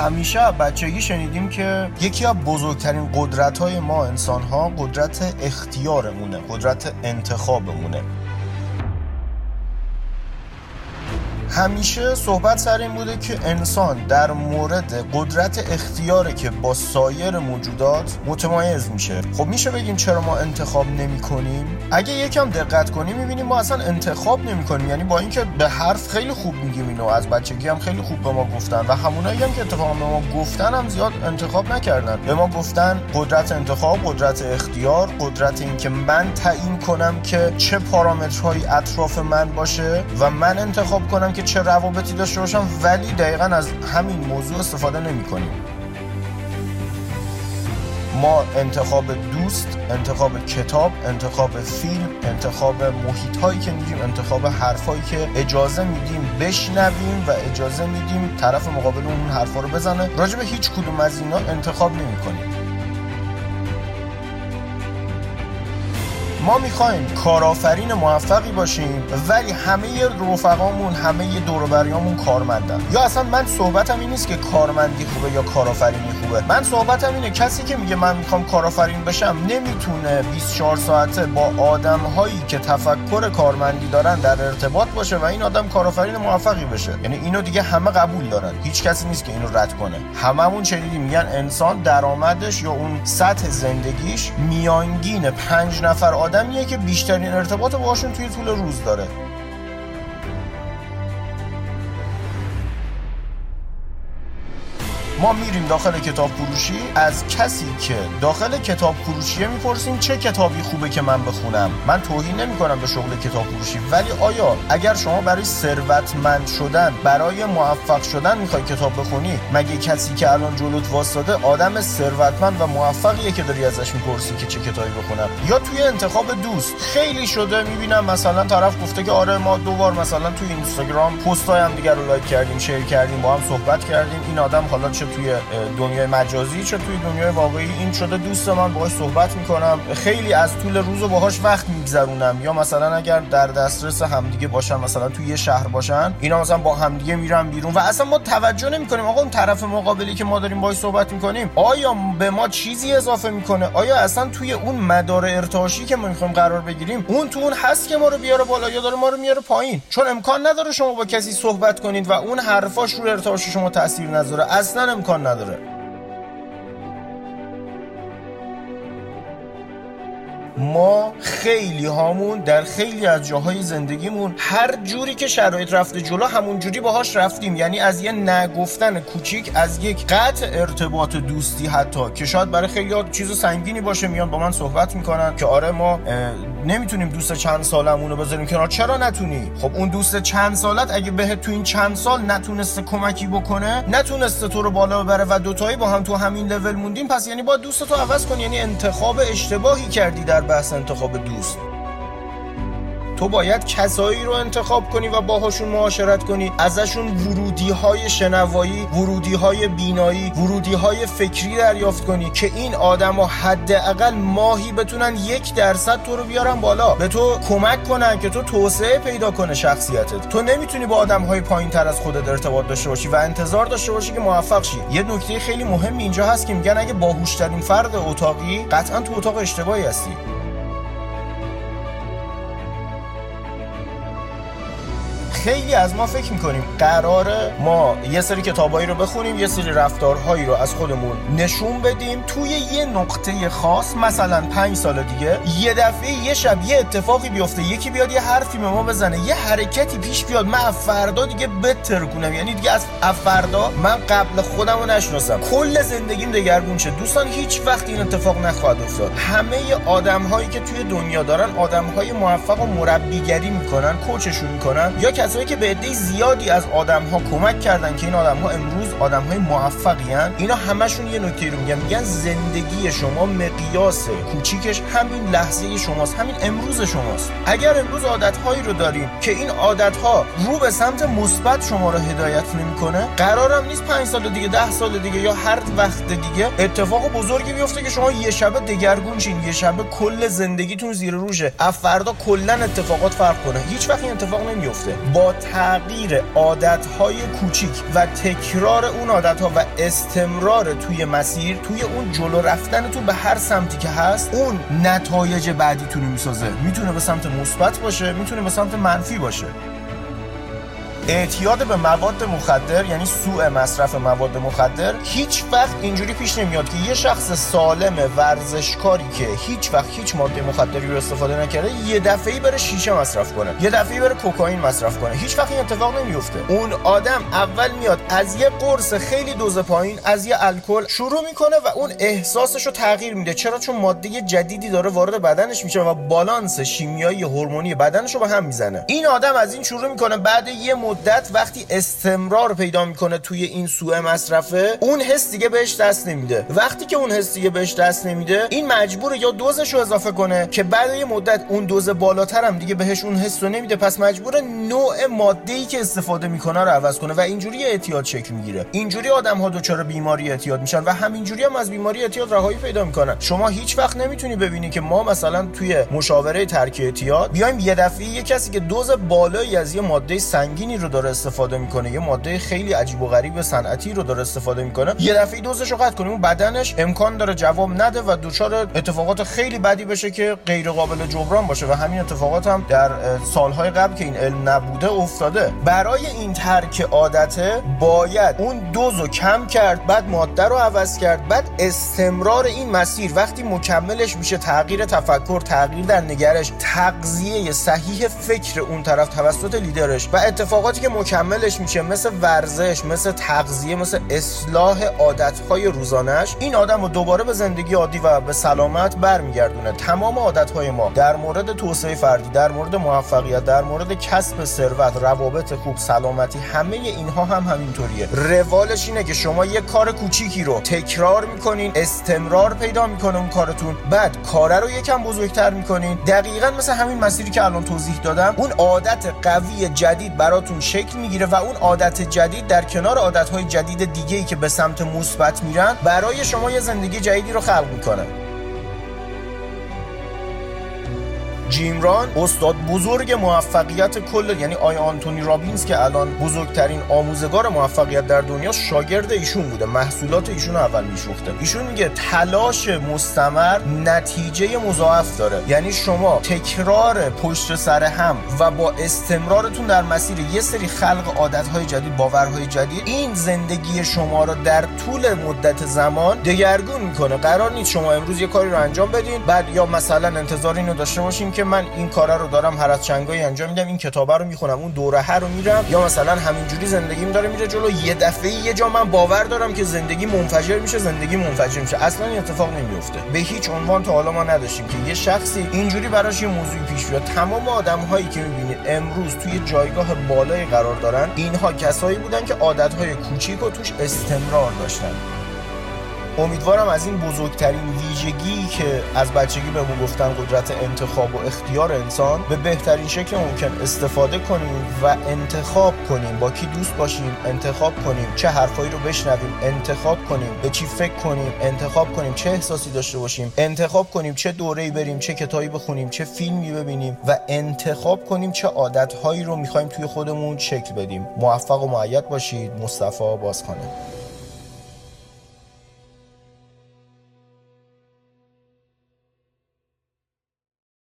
همیشه بچگی شنیدیم که یکی از بزرگترین قدرت های ما انسان ها قدرت اختیارمونه قدرت انتخابمونه. همیشه صحبت سر این بوده که انسان در مورد قدرت اختیاره که با سایر موجودات متمایز میشه. خب میشه بگیم چرا ما انتخاب نمی کنیم اگه یکم دقت کنیم می‌بینیم ما اصلا انتخاب نمی کنیم یعنی با اینکه به حرف خیلی خوب میگیم اینو از بچگی هم خیلی خوب به ما گفتن و همونایی هم که اتفاقا به ما گفتن هم زیاد انتخاب نکردن. به ما گفتن قدرت انتخاب قدرت اختیار قدرت اینکه من تعیین کنم که چه پارامترهایی اطراف من باشه و من انتخاب کنم که که چه روابطی داشته باشم ولی دقیقا از همین موضوع استفاده نمی کنیم. ما انتخاب دوست، انتخاب کتاب، انتخاب فیلم، انتخاب محیط هایی که میگیم انتخاب حرفایی که اجازه میدیم بشنویم و اجازه میدیم طرف مقابل اون حرفا رو بزنه. راجع به هیچ کدوم از اینا انتخاب نمی کنیم. ما می‌خوایم کارآفرین موفقی باشیم ولی همه رفقامون همه دوروبریامون کارمندن. یا اصلا من صحبتم این نیست که کارمندی خوبه یا کارآفرینی خوبه. من صحبتم اینه کسی که میگه من می‌خوام کارآفرین بشم نمی‌تونه 24 ساعته با آدم هایی که تفکر کارمندی دارن در ارتباط باشه و این آدم کارآفرین موفقی بشه. یعنی اینو دیگه همه قبول دارن. هیچ کسی نیست که اینو رد کنه. هممون شنیدیم میگن انسان درآمدش یا اون سطح زندگیش میانگین پنج نفر آدمیه که بیشترین ارتباط باشون توی طول روز داره. ما میریم داخل کتاب فروشی. از کسی که داخل کتاب فروشیه می‌پرسیم چه کتابی خوبه که من بخونم. من توهین نمی کنم به شغل کتاب فروشی. ولی آیا اگر شما برای ثروتمند شدن برای موفق شدن می‌خوای کتاب بخونی مگه کسی که الان جلوت واسطه آدم ثروتمند و موفقیه که داری ازش می‌پرسی که چه کتابی بخونم؟ یا توی انتخاب دوست خیلی شده می‌بینم مثلا طرف گفته که آره ما دو بار مثلا توی اینستاگرام پستای هم دیگر رو لایک کردیم شیر کردیم با هم صحبت کردیم. این آدم حالا چه توی دنیای مجازی چه توی دنیای واقعی این شده. دوست من باهاش صحبت می‌کنم. خیلی از طول روز باهاش وقت میگذرونم. یا مثلا اگر در دسترس همدیگه باشن مثلا توی یه شهر باشن اینا مثلا با همدیگه میرن بیرون. و اصلا ما توجه نمی‌کنیم. آقا اون طرف مقابلی که ما داریم باهاش صحبت می‌کنیم آیا به ما چیزی اضافه می‌کنه؟ آیا اصلا توی اون مدار ارتعاشی که ما می‌خوایم قرار بگیریم اون تو اون هست که ما رو بیاره بالا یا داره ما رو میاره پایین؟ چون امکان نداره شما با کسی صحبت کنید و اون حرفاش رو ارتعاش شما تاثیر نذاره. اصلا امکان نداره. ما خیلی هامون در خیلی از جاهای زندگیمون هر جوری که شرایط رفته جلو همون جوری باهاش رفتیم. یعنی از یه نگفتن کوچیک از یک قطع ارتباط دوستی حتی که شاید برای خیلی چیز سنگینی باشه میان با من صحبت می‌کنن که آره ما نمی‌تونیم دوست چند سالمون رو بذاریم کنار. چرا نتونی؟ خب اون دوست چند سالت اگه بهت تو این چند سال نتونسته کمکی بکنه نتونسته تو رو بالا ببره و دوتایی با هم تو همین لول موندیم پس یعنی با دوست تو عوض کن یعنی انتخاب اشتباهی کردی در بحث انتخاب دوست. تو باید کسایی رو انتخاب کنی و باهاشون معاشرت کنی. ازشون ورودی های شنوایی ورودی های بینایی ورودی های فکری دریافت کنی که این آدم ها حداقل ماهی بتونن یک درصد تو رو بیارن بالا. به تو کمک کنن که تو توسعه پیدا کنه شخصیتت. تو نمی‌تونی با آدم های پایین تر از خودت ارتباط داشته باشی و انتظار داشته باشی که موفق شی. یه نکته خیلی مهم اینجا هست که میگن اگه باهوشترین فرد اتاقی قطعا تو اتاق اشتباهی هستی. خیلی از ما فکر می‌کنیم قراره ما یه سری کتابایی رو بخونیم یه سری رفتارهایی رو از خودمون نشون بدیم. توی یه نقطه خاص مثلا پنج سال دیگه یه دفعه یه شب یه اتفاقی بیفته یکی بیاد یه حرفی به ما بزنه یه حرکتی پیش بیاد. من فردا دیگه بتر کنم. یعنی دیگه از فردا من قبل خودم رو نشناسم. کل زندگیم دگرگون شه. دوستان هیچ وقت این اتفاق نخواهد افتاد. همه آدم هایی که توی دنیا دارن آدم های موفق و مربیگری می‌کنن کوچشون می‌کنن. یا کسایی که به عده زیادی از آدم ها کمک کردن که این آدم ها امروز آدم های موفقی هن. اینا همشون یه نکته رو میگن میگن زندگی شما مقیاس کوچیکش همین لحظه شماست همین امروز شماست. اگر امروز عادت هایی رو داریم که این عادت ها رو به سمت مثبت شما رو هدایت نمی‌کنه قرارم نیست 5 سال دیگه 10 سال دیگه یا هر وقت دیگه اتفاق بزرگی بیفته که شما یه شبه دگرگون شین یه شبه کل زندگیتون زیر روشه. فردا کلا اتفاقات فرق کنه. هیچ وقت این اتفاق نمیفته با تغییر عادتهای کوچیک و تکرار اون عادتها و استمرار توی مسیر توی اون جلو رفتن تو به هر سمتی که هست اون نتایج بعدیتون می‌سازه. می‌تونه به سمت مثبت باشه می‌تونه به سمت منفی باشه. اعتیاد به مواد مخدر یعنی سوء مصرف مواد مخدر هیچ وقت اینجوری پیش نمیاد که یه شخص سالم ورزشکاری که هیچ وقت هیچ ماده مخدری رو استفاده نکرده یه دفعه‌ای بره شیشه مصرف کنه یه دفعه‌ای بره کوکائین مصرف کنه. هیچ وقت این اتفاق نمیفته. اون آدم اول میاد از یه قرص خیلی دوز پایین از یه الکل شروع می‌کنه و اون احساسش رو تغییر میده. چرا؟ چون ماده جدیدی داره وارد بدنش میشه و بالانس شیمیایی هورمونی بدنش رو به هم می‌زنه. این آدم از این شروع می‌کنه بعد یه وقتی استمرار پیدا می‌کنه توی این سوء مصرفه اون حس دیگه بهش دست نمیده. وقتی که اون حس دیگه بهش دست نمیده این مجبوره یا دوزش رو اضافه کنه که بعد یه مدت اون دوز بالاتر هم دیگه بهش اون حس رو نمیده پس مجبور نوع ماده ای که استفاده می‌کنه رو عوض کنه و اینجوری اعتیاد شکل می‌گیره. اینجوری آدم ها دچار بیماری اعتیاد میشن و همینجوری هم از بیماری اعتیاد رهایی پیدا می‌کنن. شما هیچ وقت نمی‌تونی ببینی که ما مثلا توی مشاوره ترک اعتیاد بیایم یه دفعه یه کسی که دوز بالایی از یه ماده سنگینی رو داره استفاده می‌کنه. یه ماده خیلی عجیب و غریب صنعتی رو داره استفاده می‌کنه. یه دفعه دوزش رو قطع کنیم. بدنش امکان داره جواب نده و دچار اتفاقات خیلی بدی بشه که غیر قابل جبران باشه و همین اتفاقات هم در سالهای قبل که این علم نبوده افتاده. برای این ترک عادته باید اون دوز رو کم کرد بعد ماده رو عوض کرد بعد استمرار این مسیر. وقتی مکملش میشه تغییر تفکر تغییر در نگرش تغذیه صحیح فکر اون طرف توسط لیدرش و که مکملش میشه مثل ورزش مثل تغذیه مثل اصلاح عادتهای روزانش این آدم رو دوباره به زندگی عادی و به سلامت برمیگردونه. تمام عادتهای ما در مورد توسعه فردی در مورد موفقیت در مورد کسب ثروت روابط خوب سلامتی همه اینها هم همینطوریه. روالش اینه که شما یه کار کوچیکی رو تکرار می‌کنین استمرار پیدا می‌کنه اون کارتون بعد کاره رو یکم بزرگتر می‌کنین. دقیقا مثل همین مسیری که الان توضیح دادم اون عادت قوی جدید براتون شکل می‌گیره و اون عادت جدید در کنار عادتهای جدید دیگه ای که به سمت مثبت میرن برای شما یه زندگی جدیدی رو خلق می‌کنه. جیمران استاد بزرگ موفقیت کل یعنی آی آنتونی رابینز که الان بزرگترین آموزگار موفقیت در دنیا شاگرد ایشون بوده محصولات ایشون اول میشوخته ایشون میگه تلاش مستمر نتیجه مضاعف داره. یعنی شما تکرار پشت سر هم و با استمرارتون در مسیر یه سری خلق عادتهای جدید باورهای جدید این زندگی شما رو در طول مدت زمان دگرگون می‌کنه. قرار نیست شما امروز یه کاری رو انجام بدین بعد یا مثلا انتظار اینو داشته باشین که من این کارا رو دارم هر از چنگایی انجام میدم این کتابه رو می‌خونم اون دوره هر رو میرم. یا مثلا همینجوری زندگیم داره میره جلو. یه دفعه یه جا من باور دارم که زندگی منفجر میشه زندگی منفجر میشه. اصلا این اتفاق نمیفته به هیچ عنوان تا حالا ما نداشتیم که یه شخصی اینجوری براش یه موضوعی پیش بیاد. تمام آدم هایی که می‌بینید امروز توی جایگاه بالای قرار دارن اینها کسایی بودن که عادت های کوچیک توش استمرار داشتن. امیدوارم از این بزرگترین ویژگی که از بچگی بهمون گفتن قدرت انتخاب و اختیار انسان به بهترین شکل ممکن استفاده کنیم و انتخاب کنیم. با کی دوست باشیم؟ انتخاب کنیم. چه حرفایی رو بشنویم؟ انتخاب کنیم. به چی فکر کنیم؟ انتخاب کنیم. چه احساسی داشته باشیم؟ انتخاب کنیم. چه دوره‌ای بریم؟ چه کتابی بخونیم؟ چه فیلمی ببینیم؟ و انتخاب کنیم چه عادتهایی رو می‌خوایم توی خودمون شکل بدیم. موفق و معید باشید. مصطفی بازخانه.